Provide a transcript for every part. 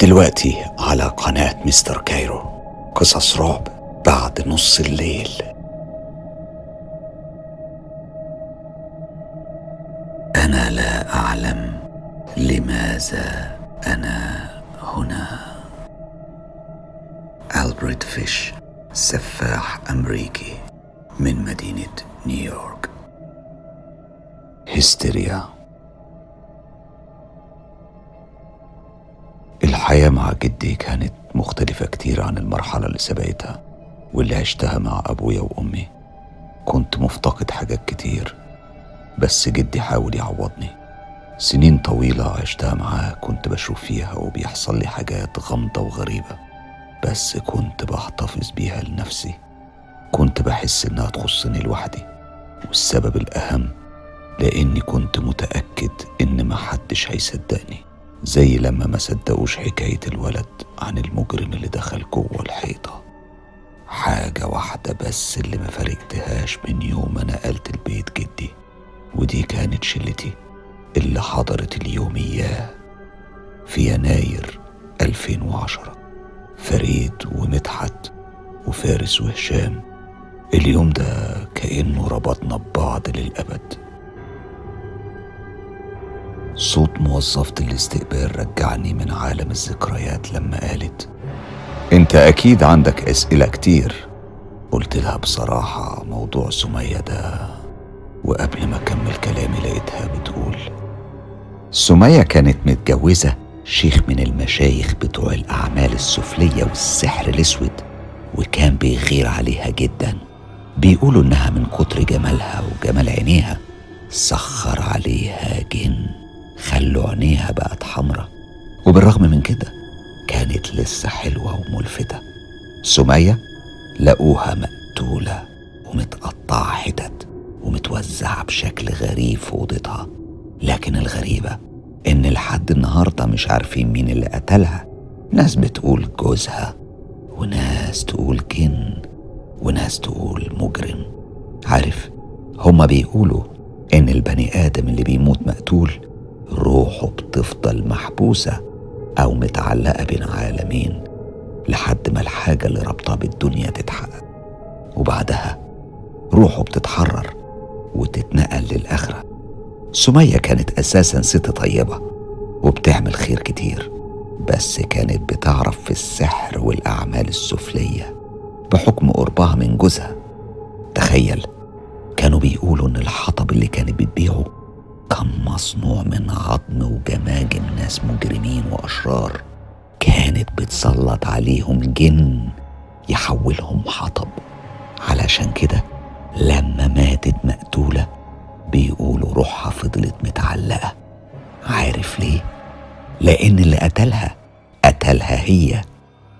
ودلوقتي على قناة مستر كايرو. قصص رعب بعد نص الليل. أنا لا أعلم لماذا أنا هنا. ألبرت فيش سفاح أمريكي من مدينة نيويورك. هستيريا. الحياة مع جدي كانت مختلفة كتير عن المرحلة اللي سبقتها واللي عشتها مع أبويا وأمي. كنت مفتقد حاجات كتير بس جدي حاول يعوضني. سنين طويلة عشتها معاه كنت بشوف فيها وبيحصل لي حاجات غامضة وغريبة بس كنت بحتفظ بيها لنفسي. كنت بحس إنها تخصني لوحدي والسبب الأهم لأني كنت متأكد إن محدش هيصدقني. زي لما ما صدقوش حكاية الولد عن المجرم اللي دخل جوه الحيطة. حاجة واحدة بس اللي ما فرقتهاش من يوم ما نقلت البيت جدي ودي كانت شلتي اللي حضرت اليوم إياه في يناير 2010 فريد ومدحت وفارس وهشام اليوم ده كأنه ربطنا ببعض للأبد. صوت موظفة الاستقبال رجعني من عالم الذكريات لما قالت أنت أكيد عندك أسئلة كتير. قلت لها بصراحة موضوع سمية ده وقبل ما أكمل كلامي لقيتها بتقول سمية كانت متجوزة شيخ من المشايخ بتوع الأعمال السفلية والسحر الأسود وكان بيغير عليها جدا. بيقولوا إنها من كتر جمالها وجمال عينيها سخر عليها جن. خلوا عينيها بقت حمرة وبالرغم من كده كانت لسه حلوة وملفتة. سمية لقوها مقتولة ومتقطعة حتت ومتوزعة بشكل غريب في أوضتها. لكن الغريبة إن لحد النهاردة مش عارفين مين اللي قتلها. ناس بتقول جوزها وناس تقول جن وناس تقول مجرم. عارف هما بيقولوا إن البني آدم اللي بيموت مقتول روحه بتفضل محبوسة أو متعلقة بين عالمين لحد ما الحاجة اللي ربطها بالدنيا تتحقق. وبعدها روحه بتتحرر وتتنقل للآخرة. سمية كانت أساسا ست طيبة وبتعمل خير كتير بس كانت بتعرف في السحر والأعمال السفلية بحكم قربها من جوزها. تخيل كانوا بيقولوا إن الحطب اللي كانت بتبيعه كان مصنوع من عظم وجماجم ناس مجرمين وأشرار كانت بتسلط عليهم جن يحولهم حطب. علشان كده لما ماتت مقتولة بيقولوا روحها فضلت متعلقة. عارف ليه؟ لأن اللي قتلها قتلها هي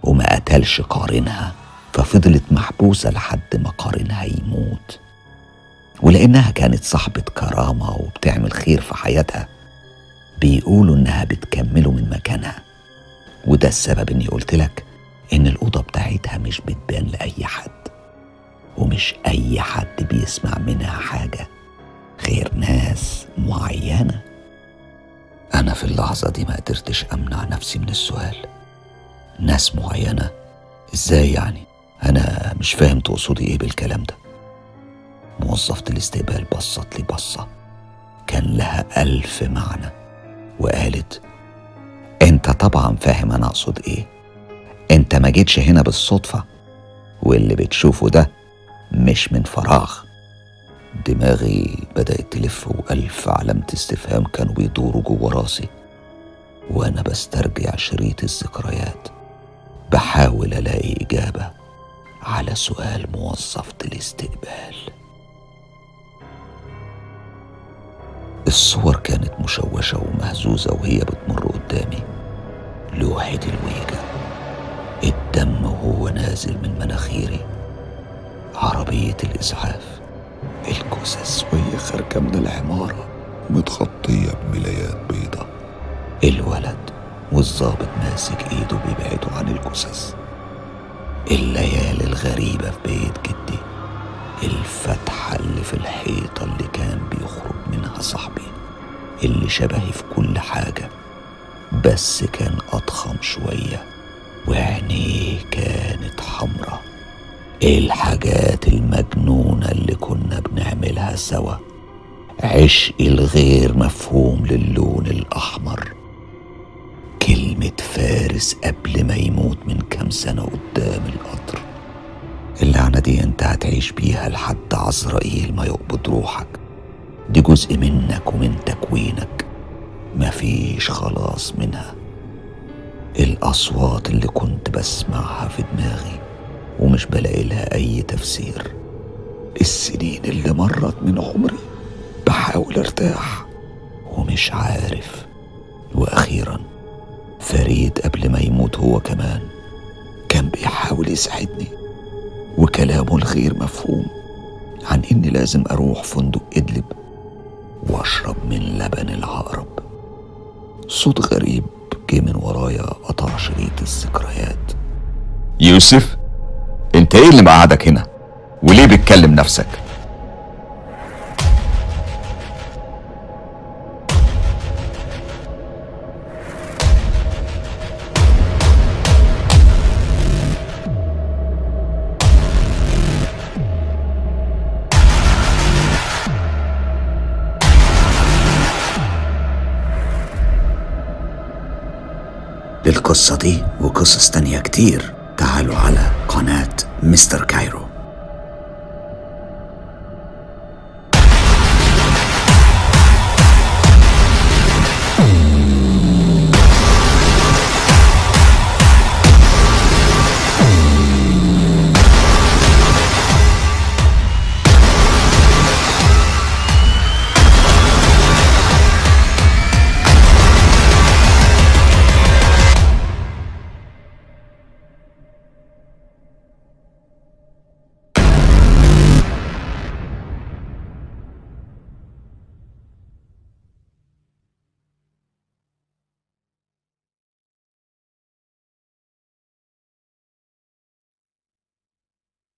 وما قتلش قارنها ففضلت محبوسة لحد ما قارنها يموت. ولأنها كانت صاحبة كرامة وبتعمل خير في حياتها بيقولوا إنها بتكمله من مكانها. وده السبب إني قلت لك إن الأوضة بتاعتها مش بتبان لأي حد ومش أي حد بيسمع منها حاجة غير ناس معينة. أنا في اللحظة دي ما قدرتش أمنع نفسي من السؤال. ناس معينة؟ إزاي يعني؟ أنا مش فاهم تقصدي إيه بالكلام ده. موظفة الاستقبال بصت لي بصة. كان لها ألف معنى. وقالت أنت طبعا فاهم أنا أقصد إيه. أنت ما جيتش هنا بالصدفة. واللي بتشوفه ده مش من فراغ. دماغي بدأت تلف وألف علامة استفهام كانوا بيدوروا جوه راسي. وأنا بسترجع شريط الذكريات. بحاول ألاقي إجابة على سؤال موظفة الاستقبال. الصور كانت مشوشة ومهزوزة وهي بتمر قدامي. لوحة الويجة الدم وهو نازل من مناخيري. عربية الإسعاف الجثث وهي خارجة من العمارة متغطية بملايات بيضة. الولد والظابط ماسك إيده بيبعده عن الجثث. الليالي الغريبة في بيت جدي. الفتحة اللي في الحيطة اللي كان بيخرج منها صاحبي. اللي شبهي في كل حاجة بس كان أضخم شوية وعينيه كانت حمرة الحاجات المجنونة اللي كنا بنعملها سوا؟ عشقي الغير مفهوم للون الأحمر. كلمة فارس قبل ما يموت من كام سنة قدام القطر. اللعنة دي أنت هتعيش بيها لحد عزرائيل ما يقبض روحك. دي جزء منك ومن تكوينك. مفيش خلاص منها. الأصوات اللي كنت بسمعها في دماغي ومش بلاقي لها أي تفسير. السنين اللي مرت من عمري بحاول أرتاح ومش عارف. وأخيرا فريد قبل ما يموت هو كمان كان بيحاول يساعدني. وكلامه الغير مفهوم عن إني لازم أروح فندق إدلب وأشرب من لبن العقرب. صوت غريب جه من ورايا قطع شريط الذكريات. يوسف انت إيه اللي مقعدك هنا؟ وليه بتكلم نفسك؟ للقصة دي وقصص تانية كتير. تعالوا على قناة مستر كايرو.